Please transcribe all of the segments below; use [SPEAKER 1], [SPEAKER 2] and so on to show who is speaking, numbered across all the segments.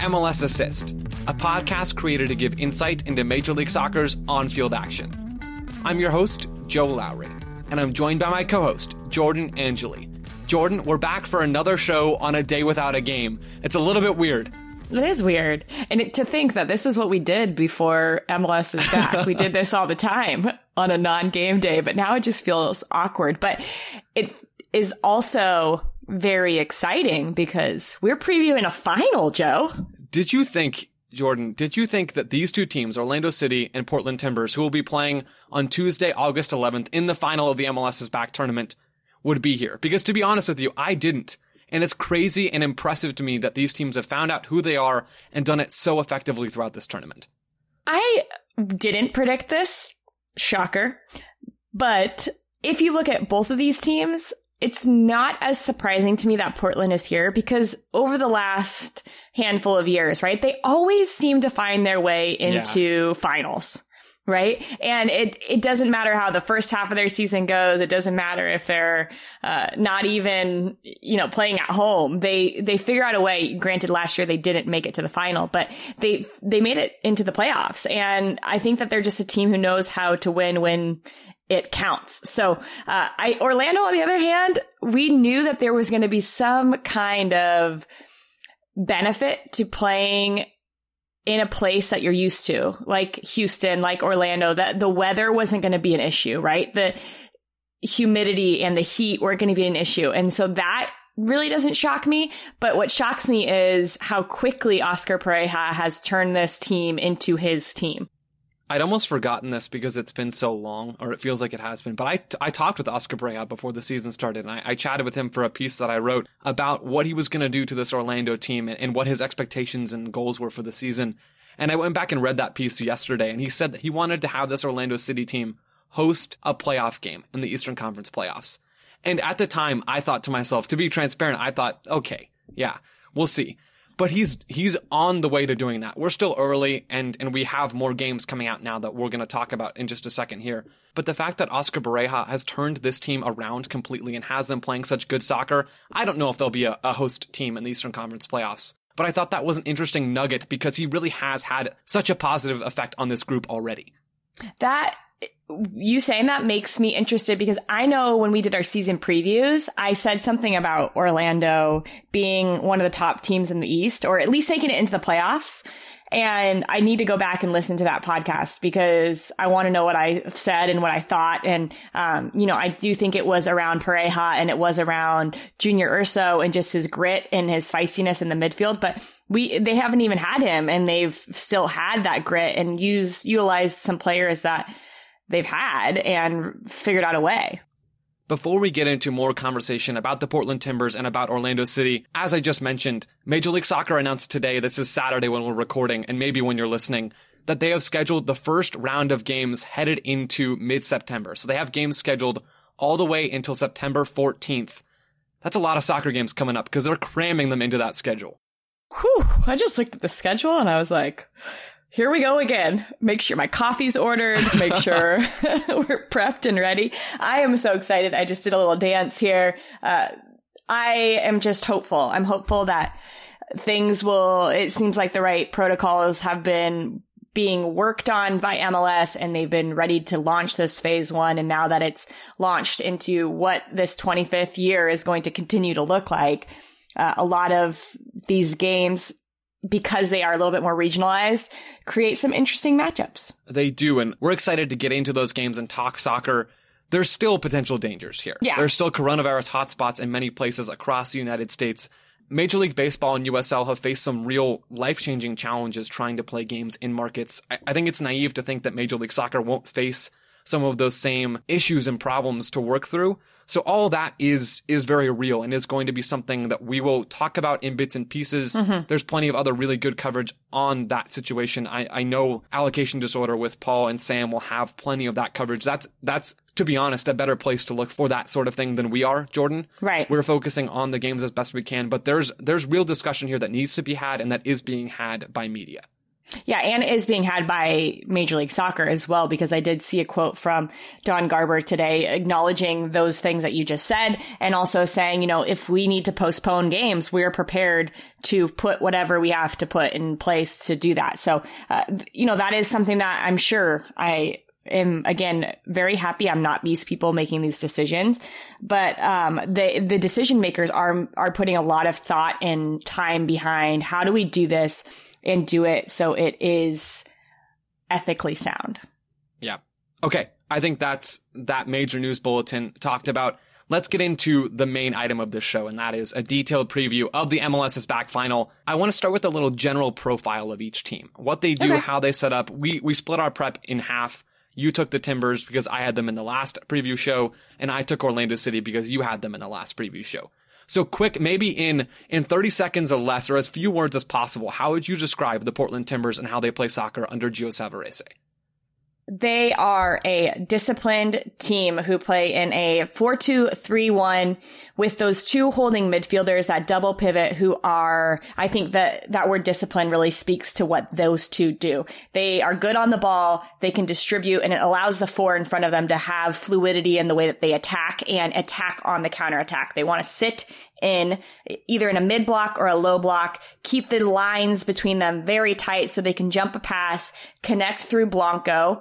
[SPEAKER 1] MLS Assist, a podcast created to give insight into Major League Soccer's on field action. I'm your host, Joe Lowery, and I'm joined by my co host, Jordan Angeli. Jordan, we're back for another show on a day without a game. It's a little bit weird.
[SPEAKER 2] It is weird. And it, to think that this is what we did before MLS is back. we did this all the time on a non game day, but now it just feels awkward. But it is also very exciting because we're previewing a final, Joe.
[SPEAKER 1] Did you think, Jordan, did you think that these two teams, Orlando City and Portland Timbers, who will be playing on Tuesday, August 11th in the final of the MLS's back tournament, would be here? Because to be honest with you, I didn't. And it's crazy and impressive to me that these teams have found out who they are and done it so effectively throughout this tournament.
[SPEAKER 2] I didn't predict this. Shocker. But if you look at both of these teams, it's not as surprising to me that Portland is here because over the last handful of years, right, they always seem to find their way into yeah. finals. Right. And it, it doesn't matter how the first half of their season goes. It doesn't matter if they're, uh, not even, you know, playing at home. They, they figure out a way. Granted, last year they didn't make it to the final, but they, they made it into the playoffs. And I think that they're just a team who knows how to win when it counts. So, uh, I, Orlando, on the other hand, we knew that there was going to be some kind of benefit to playing in a place that you're used to, like Houston, like Orlando, that the weather wasn't going to be an issue, right? The humidity and the heat weren't going to be an issue. And so that really doesn't shock me. But what shocks me is how quickly Oscar Pareja has turned this team into his team.
[SPEAKER 1] I'd almost forgotten this because it's been so long, or it feels like it has been. But I, I talked with Oscar Pareja before the season started, and I, I chatted with him for a piece that I wrote about what he was going to do to this Orlando team and, and what his expectations and goals were for the season. And I went back and read that piece yesterday, and he said that he wanted to have this Orlando City team host a playoff game in the Eastern Conference playoffs. And at the time, I thought to myself, to be transparent, I thought, okay, yeah, we'll see but he's he's on the way to doing that. We're still early and and we have more games coming out now that we're going to talk about in just a second here. But the fact that Oscar Pareja has turned this team around completely and has them playing such good soccer, I don't know if they'll be a, a host team in the Eastern Conference playoffs. But I thought that was an interesting nugget because he really has had such a positive effect on this group already.
[SPEAKER 2] That you saying that makes me interested because I know when we did our season previews, I said something about Orlando being one of the top teams in the East or at least making it into the playoffs. And I need to go back and listen to that podcast because I want to know what I said and what I thought. And, um, you know, I do think it was around Pareja and it was around Junior Urso and just his grit and his feistiness in the midfield. But we, they haven't even had him and they've still had that grit and used, utilized some players that, they've had and figured out a way.
[SPEAKER 1] Before we get into more conversation about the Portland Timbers and about Orlando City, as I just mentioned, Major League Soccer announced today, this is Saturday when we're recording, and maybe when you're listening, that they have scheduled the first round of games headed into mid-September. So they have games scheduled all the way until September 14th. That's a lot of soccer games coming up because they're cramming them into that schedule.
[SPEAKER 2] Whew, I just looked at the schedule and I was like, here we go again. Make sure my coffee's ordered. Make sure we're prepped and ready. I am so excited. I just did a little dance here. Uh, I am just hopeful. I'm hopeful that things will, it seems like the right protocols have been being worked on by MLS and they've been ready to launch this phase one. And now that it's launched into what this 25th year is going to continue to look like, uh, a lot of these games because they are a little bit more regionalized, create some interesting matchups.
[SPEAKER 1] They do. And we're excited to get into those games and talk soccer. There's still potential dangers here.
[SPEAKER 2] Yeah.
[SPEAKER 1] There's still coronavirus hotspots in many places across the United States. Major League Baseball and USL have faced some real life changing challenges trying to play games in markets. I, I think it's naive to think that Major League Soccer won't face some of those same issues and problems to work through. So all that is is very real and is going to be something that we will talk about in bits and pieces. Mm-hmm. There's plenty of other really good coverage on that situation. I, I know allocation disorder with Paul and Sam will have plenty of that coverage. That's that's to be honest, a better place to look for that sort of thing than we are, Jordan.
[SPEAKER 2] Right.
[SPEAKER 1] We're focusing on the games as best we can, but there's there's real discussion here that needs to be had and that is being had by media.
[SPEAKER 2] Yeah, and is being had by Major League Soccer as well, because I did see a quote from Don Garber today acknowledging those things that you just said and also saying, you know, if we need to postpone games, we're prepared to put whatever we have to put in place to do that. So, uh, you know, that is something that I'm sure I am again very happy I'm not these people making these decisions, but um, the the decision makers are are putting a lot of thought and time behind how do we do this and do it so it is ethically sound.
[SPEAKER 1] Yeah. Okay. I think that's that major news bulletin talked about. Let's get into the main item of this show, and that is a detailed preview of the MLS's back final. I want to start with a little general profile of each team, what they do, okay. how they set up. We we split our prep in half. You took the Timbers because I had them in the last preview show, and I took Orlando City because you had them in the last preview show. So quick, maybe in, in 30 seconds or less, or as few words as possible, how would you describe the Portland Timbers and how they play soccer under Gio Savarese?
[SPEAKER 2] They are a disciplined team who play in a 4-2-3-1 with those two holding midfielders that double pivot who are, I think that that word discipline really speaks to what those two do. They are good on the ball. They can distribute and it allows the four in front of them to have fluidity in the way that they attack and attack on the counter attack. They want to sit in either in a mid block or a low block, keep the lines between them very tight so they can jump a pass, connect through Blanco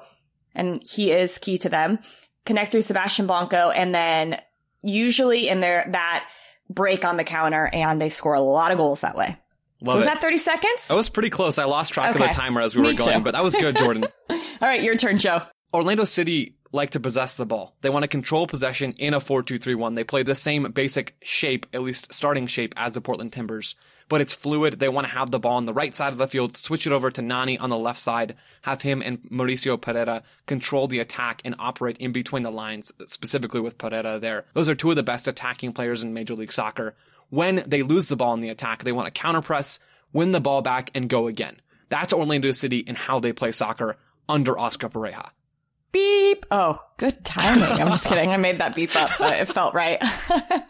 [SPEAKER 2] and he is key to them. Connect through Sebastian Blanco and then usually in their that break on the counter and they score a lot of goals that way. Love was it. that 30 seconds?
[SPEAKER 1] That was pretty close. I lost track okay. of the timer as we Me were going, too. but that was good, Jordan.
[SPEAKER 2] All right, your turn, Joe.
[SPEAKER 1] Orlando City like to possess the ball. They want to control possession in a 4-2-3-1. They play the same basic shape, at least starting shape as the Portland Timbers but it's fluid. They want to have the ball on the right side of the field, switch it over to Nani on the left side, have him and Mauricio Pereyra control the attack and operate in between the lines, specifically with Pereyra there. Those are two of the best attacking players in Major League Soccer. When they lose the ball in the attack, they want to counter press, win the ball back, and go again. That's Orlando City and how they play soccer under Oscar Pareja.
[SPEAKER 2] Beep. Oh, good timing. I'm just kidding. I made that beep up, but it felt right.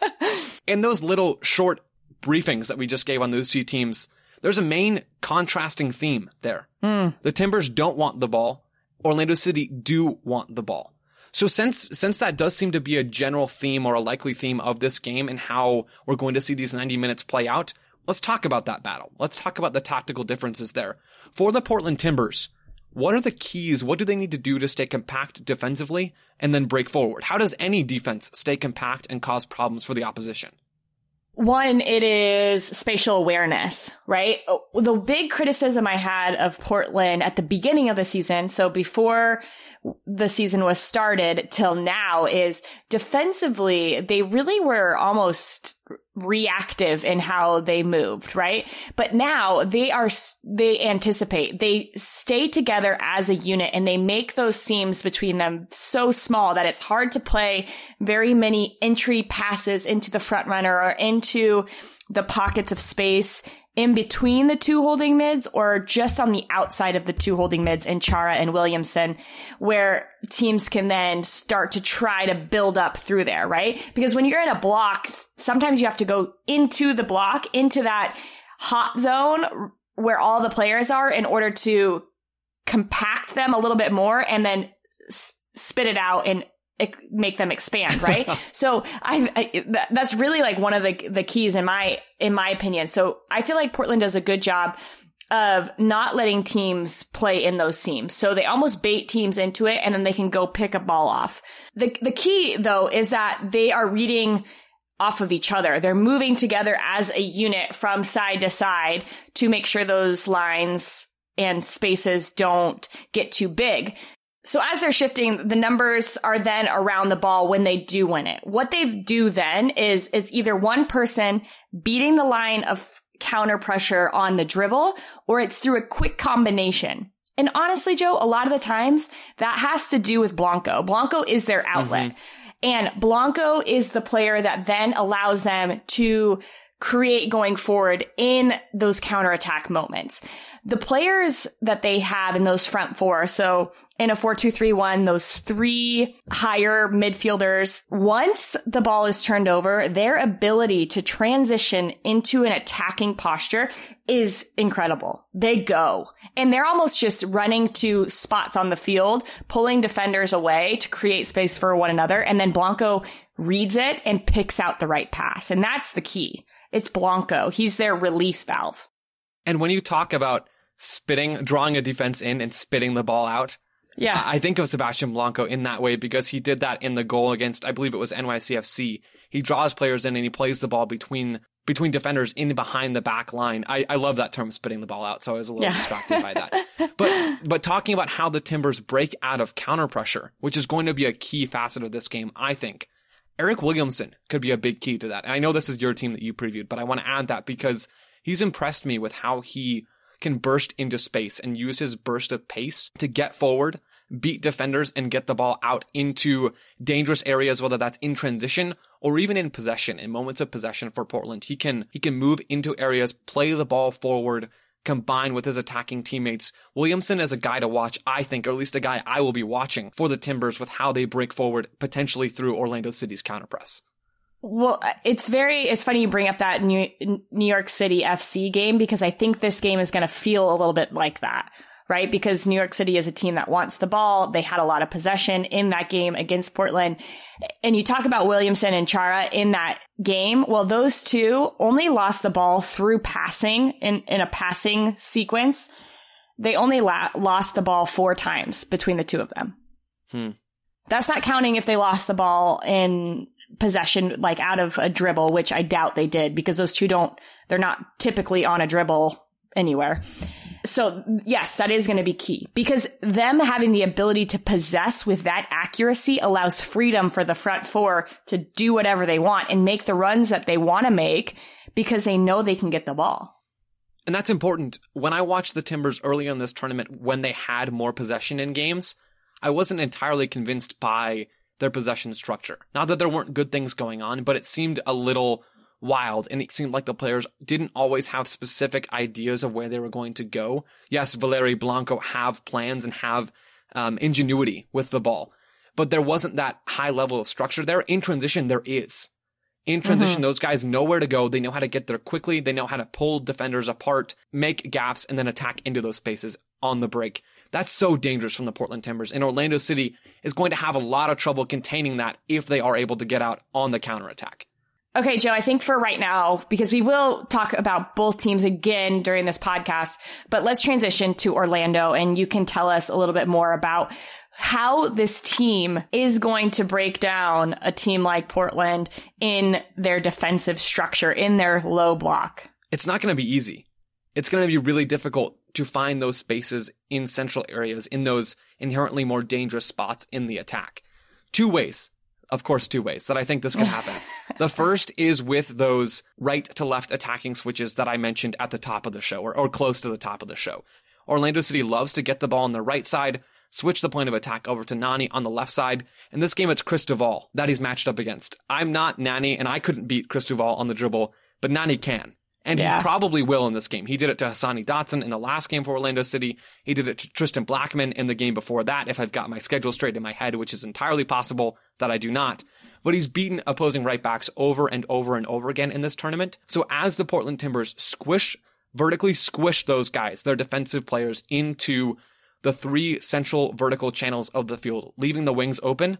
[SPEAKER 1] in those little short briefings that we just gave on those two teams, there's a main contrasting theme there. Mm. The Timbers don't want the ball. Orlando City do want the ball. So since, since that does seem to be a general theme or a likely theme of this game and how we're going to see these 90 minutes play out, let's talk about that battle. Let's talk about the tactical differences there. For the Portland Timbers, what are the keys? What do they need to do to stay compact defensively and then break forward? How does any defense stay compact and cause problems for the opposition?
[SPEAKER 2] One, it is spatial awareness, right? The big criticism I had of Portland at the beginning of the season, so before the season was started till now is defensively, they really were almost reactive in how they moved, right? But now they are, they anticipate, they stay together as a unit and they make those seams between them so small that it's hard to play very many entry passes into the front runner or into the pockets of space in between the two holding mids or just on the outside of the two holding mids in Chara and Williamson, where teams can then start to try to build up through there, right? Because when you're in a block, sometimes you have to go into the block, into that hot zone where all the players are in order to compact them a little bit more and then spit it out and make them expand, right? so I, I, that's really like one of the the keys in my in my opinion. So I feel like Portland does a good job of not letting teams play in those seams. So they almost bait teams into it and then they can go pick a ball off. The the key though is that they are reading off of each other. They're moving together as a unit from side to side to make sure those lines and spaces don't get too big. So as they're shifting, the numbers are then around the ball when they do win it. What they do then is it's either one person beating the line of counter pressure on the dribble or it's through a quick combination. And honestly, Joe, a lot of the times that has to do with Blanco. Blanco is their outlet. Mm-hmm. And Blanco is the player that then allows them to create going forward in those counterattack moments. The players that they have in those front four, so in a 4-2-3-1, those three higher midfielders, once the ball is turned over, their ability to transition into an attacking posture is incredible. They go and they're almost just running to spots on the field, pulling defenders away to create space for one another. And then Blanco reads it and picks out the right pass. And that's the key. It's Blanco. He's their release valve.
[SPEAKER 1] And when you talk about spitting, drawing a defense in and spitting the ball out,
[SPEAKER 2] yeah.
[SPEAKER 1] I think of Sebastian Blanco in that way because he did that in the goal against, I believe it was NYCFC. He draws players in and he plays the ball between between defenders in behind the back line. I, I love that term spitting the ball out, so I was a little yeah. distracted by that. But but talking about how the Timbers break out of counter pressure, which is going to be a key facet of this game, I think. Eryk Williamson could be a big key to that. And I know this is your team that you previewed, but I want to add that because he's impressed me with how he can burst into space and use his burst of pace to get forward, beat defenders and get the ball out into dangerous areas, whether that's in transition or even in possession, in moments of possession for Portland. He can, he can move into areas, play the ball forward, combined with his attacking teammates. Williamson is a guy to watch, I think, or at least a guy I will be watching for the Timbers with how they break forward potentially through Orlando City's counterpress.
[SPEAKER 2] Well, it's very, it's funny you bring up that New, New York City FC game because I think this game is going to feel a little bit like that, right? Because New York City is a team that wants the ball. They had a lot of possession in that game against Portland. And you talk about Williamson and Chara in that game. Well, those two only lost the ball through passing in, in a passing sequence. They only la- lost the ball four times between the two of them. Hmm. That's not counting if they lost the ball in possession, like out of a dribble, which I doubt they did because those two don't, they're not typically on a dribble anywhere. So yes, that is going to be key because them having the ability to possess with that accuracy allows freedom for the front four to do whatever they want and make the runs that they want to make because they know they can get the ball.
[SPEAKER 1] And that's important. When I watched the Timbers early in this tournament, when they had more possession in games, I wasn't entirely convinced by their possession structure. Not that there weren't good things going on, but it seemed a little wild and it seemed like the players didn't always have specific ideas of where they were going to go. Yes, Valeri Blanco have plans and have um, ingenuity with the ball, but there wasn't that high level of structure there. In transition, there is. In transition, mm-hmm. those guys know where to go. They know how to get there quickly. They know how to pull defenders apart, make gaps, and then attack into those spaces on the break. That's so dangerous from the Portland Timbers. And Orlando City is going to have a lot of trouble containing that if they are able to get out on the counterattack.
[SPEAKER 2] Okay, Joe, I think for right now, because we will talk about both teams again during this podcast, but let's transition to Orlando and you can tell us a little bit more about how this team is going to break down a team like Portland in their defensive structure, in their low block.
[SPEAKER 1] It's not going to be easy. It's going to be really difficult to find those spaces in central areas, in those inherently more dangerous spots in the attack. Two ways, of course, two ways that I think this can happen. The first is with those right to left attacking switches that I mentioned at the top of the show or, or close to the top of the show. Orlando City loves to get the ball on the right side, switch the point of attack over to Nani on the left side. In this game, it's Chris Duval that he's matched up against. I'm not Nani and I couldn't beat Chris Duval on the dribble, but Nani can. And yeah. he probably will in this game. He did it to Hassani Dotson in the last game for Orlando City. He did it to Tristan Blackman in the game before that, if I've got my schedule straight in my head, which is entirely possible that I do not. But he's beaten opposing right backs over and over and over again in this tournament. So as the Portland Timbers squish, vertically squish those guys, their defensive players, into the three central vertical channels of the field, leaving the wings open,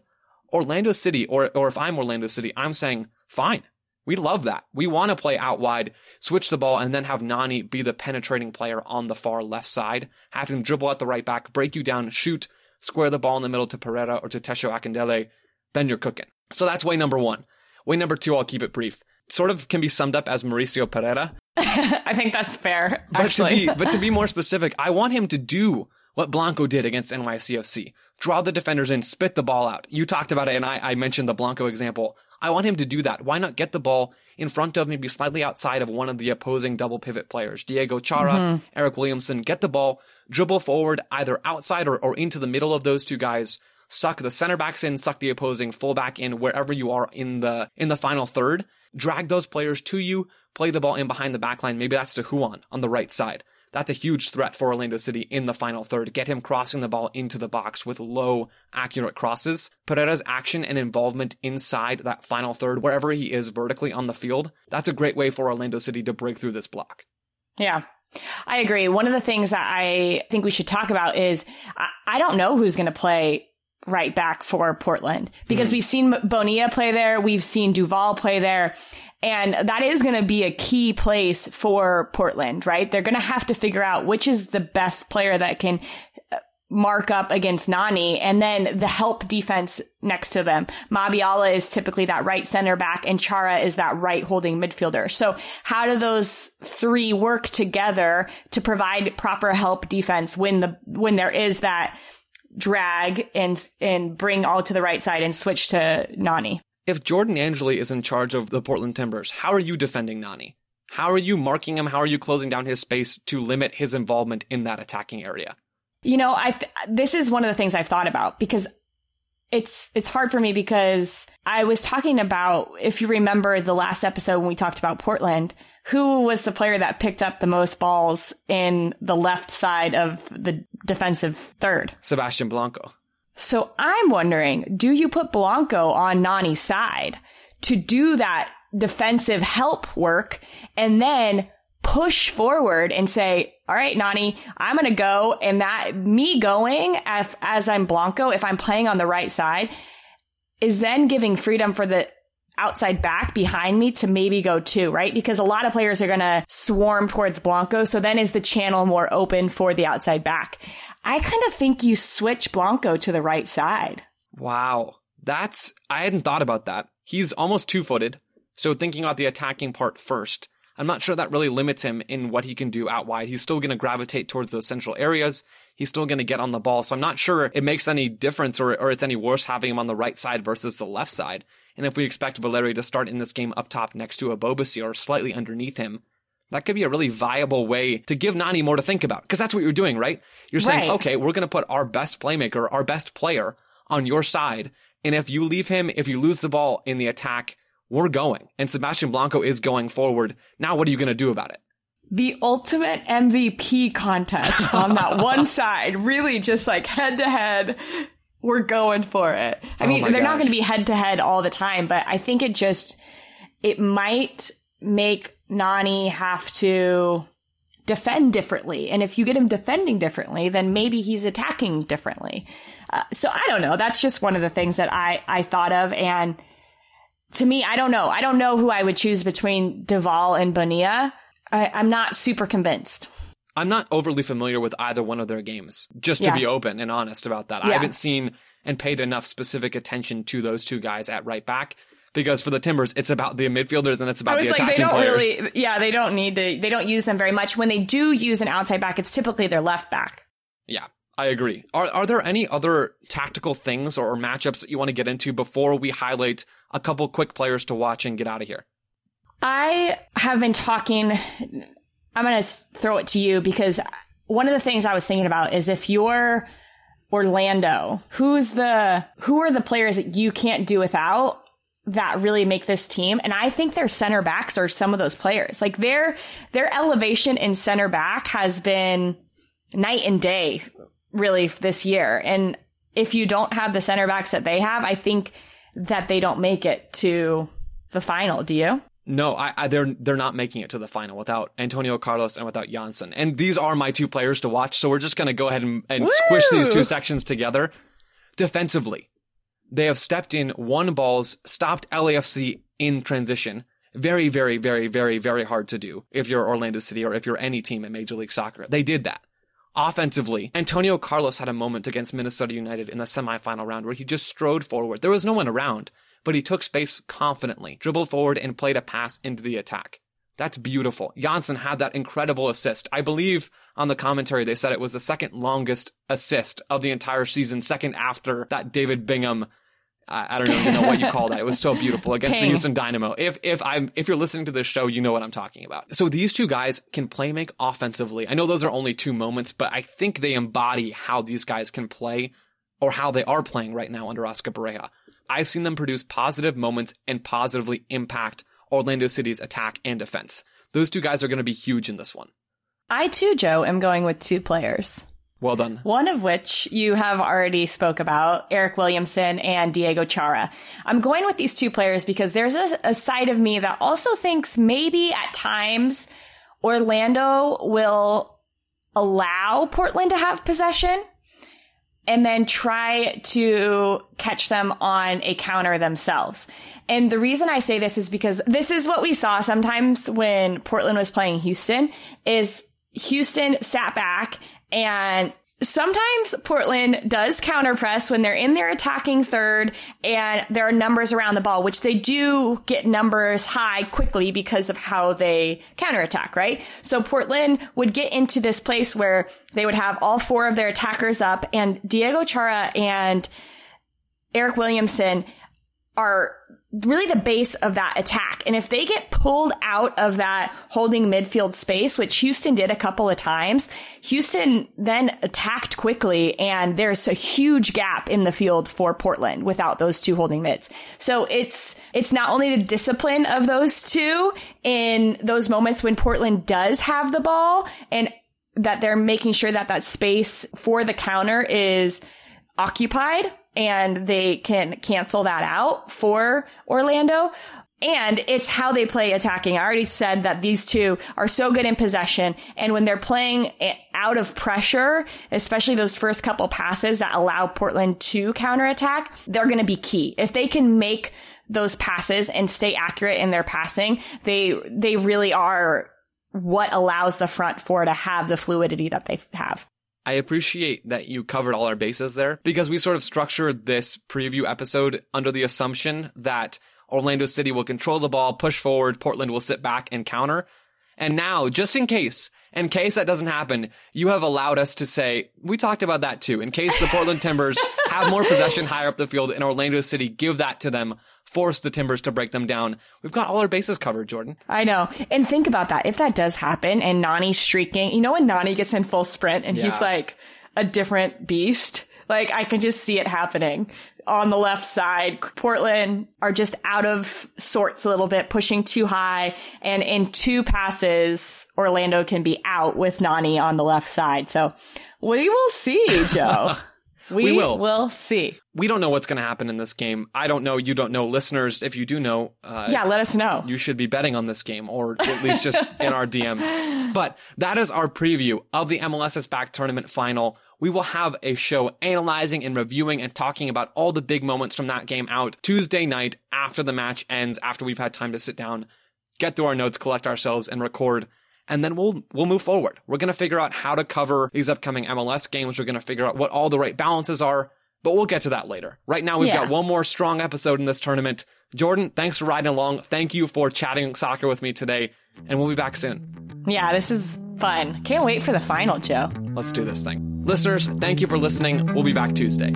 [SPEAKER 1] Orlando City, or, or if I'm Orlando City, I'm saying, fine. We love that. We want to play out wide, switch the ball, and then have Nani be the penetrating player on the far left side, have him dribble at the right back, break you down, shoot, square the ball in the middle to Pereyra or to Tesho Akindele. Then you're cooking. So that's way number one. Way number two, I'll keep it brief. Sort of can be summed up as Mauricio Pereyra.
[SPEAKER 2] I think that's fair.
[SPEAKER 1] But actually. to be, but to be more specific, I want him to do what Blanco did against NYCFC. Draw the defenders in, spit the ball out. You talked about it, and I, I mentioned the Blanco example. I want him to do that. Why not get the ball in front of, maybe slightly outside of one of the opposing double pivot players? Diego Chara, mm-hmm. Eryk Williamson, get the ball, dribble forward either outside or, or into the middle of those two guys, suck the center backs in, suck the opposing fullback in wherever you are in the, in the final third drag those players to you, play the ball in behind the back line. Maybe that's to Ruan on the right side. That's a huge threat for Orlando City in the final third. Get him crossing the ball into the box with low, accurate crosses. Pereyra's action and involvement inside that final third, wherever he is vertically on the field, that's a great way for Orlando City to break through this block.
[SPEAKER 2] Yeah. I agree. One of the things that I think we should talk about is I, don't know who's going to play right back for Portland because mm-hmm. we've seen Bonilla play there. We've seen Duval play there. And that is going to be a key place for Portland, right? They're going to have to figure out which is the best player that can uh, mark up against Nani and then the help defense next to them. Mabiala is typically that right center back and Chara is that right holding midfielder. So how do those three work together to provide proper help defense when the, when there is that drag and, and bring all to the right side and switch to Nani?
[SPEAKER 1] If Jordan Angeli is in charge of the Portland Timbers, how are you defending Nani? How are you marking him? How are you closing down his space to limit his involvement in that attacking area?
[SPEAKER 2] You know, I th- this is one of the things I've thought about because it's it's hard for me because I was talking about if you remember the last episode when we talked about Portland, who was the player that picked up the most balls in the left side of the defensive third?
[SPEAKER 1] Sebastian Blanco.
[SPEAKER 2] So I'm wondering, do you put Blanco on Nani's side to do that defensive help work and then push forward and say, all right, Nani, I'm going to go. And that me going as, as I'm Blanco, if I'm playing on the right side is then giving freedom for the outside back behind me to maybe go too, right? Because a lot of players are going to swarm towards Blanco. So then is the channel more open for the outside back? I kind of think you switch Blanco to the right side.
[SPEAKER 1] Wow. That's, I hadn't thought about that. He's almost two footed. So thinking about the attacking part first, I'm not sure that really limits him in what he can do out wide. He's still going to gravitate towards those central areas. He's still going to get on the ball. So I'm not sure it makes any difference or, or it's any worse having him on the right side versus the left side. And if we expect Valeri to start in this game up top next to Ebobisse or slightly underneath him, that could be a really viable way to give Nani more to think about. Because that's what you're doing, right? You're saying, right. okay, we're going to put our best playmaker, our best player on your side. And if you leave him, if you lose the ball in the attack, we're going. And Sebastian Blanco is going forward. Now, what are you going to do about it?
[SPEAKER 2] The ultimate MVP contest on that one side, really just like head to head. We're going for it. I oh mean, they're gosh. not going to be head to head all the time, but I think it just, it might make Nani have to defend differently. And if you get him defending differently, then maybe he's attacking differently. Uh, so I don't know. That's just one of the things that I, I thought of. And to me, I don't know. I don't know who I would choose between Duval and Bonilla. I, am not super convinced.
[SPEAKER 1] I'm not overly familiar with either one of their games, just to yeah. be open and honest about that. Yeah. I haven't seen and paid enough specific attention to those two guys at right back because for the Timbers, it's about the midfielders and it's about the like, attacking
[SPEAKER 2] they don't
[SPEAKER 1] players.
[SPEAKER 2] Really, yeah, they don't need to. They don't use them very much. When they do use an outside back, it's typically their left back.
[SPEAKER 1] Yeah, I agree. Are are there any other tactical things or matchups that you want to get into before we highlight a couple quick players to watch and get out of here?
[SPEAKER 2] I have been talking. I'm going to throw it to you because one of the things I was thinking about is if you're Orlando, who's the who are the players that you can't do without that really make this team. And I think their center backs are some of those players. Like their, their elevation in center back has been night and day really this year. And if you don't have the center backs that they have, I think that they don't make it to the final. Do you?
[SPEAKER 1] No, I, I, they're they're not making it to the final without Antonio Carlos and without Jansson. And these are my two players to watch. So we're just going to go ahead and, and squish these two sections together. Defensively, they have stepped in, one balls, stopped LAFC in transition. Very, very, very, very, very hard to do if you're Orlando City or if you're any team in Major League Soccer. They did that. Offensively, Antonio Carlos had a moment against Minnesota United in the semifinal round where he just strode forward. There was no one around, but he took space confidently, dribbled forward, and played a pass into the attack. That's beautiful. Jansson had that incredible assist. I believe on the commentary they said it was the second longest assist of the entire season, second after that David Bingham I, I don't even know what you call that. It was so beautiful against Ping. the Houston Dynamo. If if I'm if you're listening to this show, you know what I'm talking about. So these two guys can play make offensively. I know those are only two moments, but I think they embody how these guys can play or how they are playing right now under Oscar Pareja. I've seen them produce positive moments and positively impact Orlando City's attack and defense. Those two guys are going to be huge in this one.
[SPEAKER 2] I too, Joe, am going with two players.
[SPEAKER 1] Well done.
[SPEAKER 2] One of which you have already spoke about, Eryk Williamson and Diego Chara. I'm going with these two players because there's a, a side of me that also thinks maybe at times Orlando will allow Portland to have possession and then try to catch them on a counter themselves. And the reason I say this is because this is what we saw sometimes when Portland was playing Houston is Houston sat back and Sometimes Portland does counter press when they're in their attacking third and there are numbers around the ball, which they do get numbers high quickly because of how they counter attack, right? So Portland would get into this place where they would have all four of their attackers up and Diego Chara and Eryk Williamson are really the base of that attack. And if they get pulled out of that holding midfield space, which Houston did a couple of times, Houston then attacked quickly and there's a huge gap in the field for Portland without those two holding mids. So it's, it's not only the discipline of those two in those moments when Portland does have the ball and that they're making sure that that space for the counter is occupied and they can cancel that out for Orlando. And it's how they play attacking. I already said that these two are so good in possession. And when they're playing out of pressure, especially those first couple passes that allow Portland to counterattack, they're going to be key. If they can make those passes and stay accurate in their passing, they, they really are what allows the front four to have the fluidity that they have.
[SPEAKER 1] I appreciate that you covered all our bases there because we sort of structured this preview episode under the assumption that Orlando City will control the ball, push forward, Portland will sit back and counter. And now, just in case, in case that doesn't happen, you have allowed us to say, we talked about that too. In case the Portland Timbers have more possession higher up the field and Orlando City give that to them, force the Timbers to break them down. We've got all our bases covered, Jordan.
[SPEAKER 2] I know. And think about that. If that does happen and Nani's streaking, you know when Nani gets in full sprint and yeah. he's like a different beast? Like I can just see it happening on the left side. Portland are just out of sorts a little bit, pushing too high. And in two passes, Orlando can be out with Nani on the left side. So we will see, Joe. We, we will. We'll see.
[SPEAKER 1] We don't know what's going to happen in this game. I don't know. You don't know. Listeners, if you do know, uh,
[SPEAKER 2] yeah, let us know.
[SPEAKER 1] You should be betting on this game, or at least just in our DMs. But that is our preview of the MLS is Back tournament final. We will have a show analyzing and reviewing and talking about all the big moments from that game out Tuesday night after the match ends, after we've had time to sit down, get through our notes, collect ourselves, and record and then we'll we'll move forward. We're going to figure out how to cover these upcoming MLS games. We're going to figure out what all the right balances are, but we'll get to that later. Right now, we've yeah. got one more strong episode in this tournament. Jordan, thanks for riding along. Thank you for chatting soccer with me today, and we'll be back soon.
[SPEAKER 2] Yeah, this is fun. Can't wait for the final, Joe.
[SPEAKER 1] Let's do this thing. Listeners, thank you for listening. We'll be back Tuesday.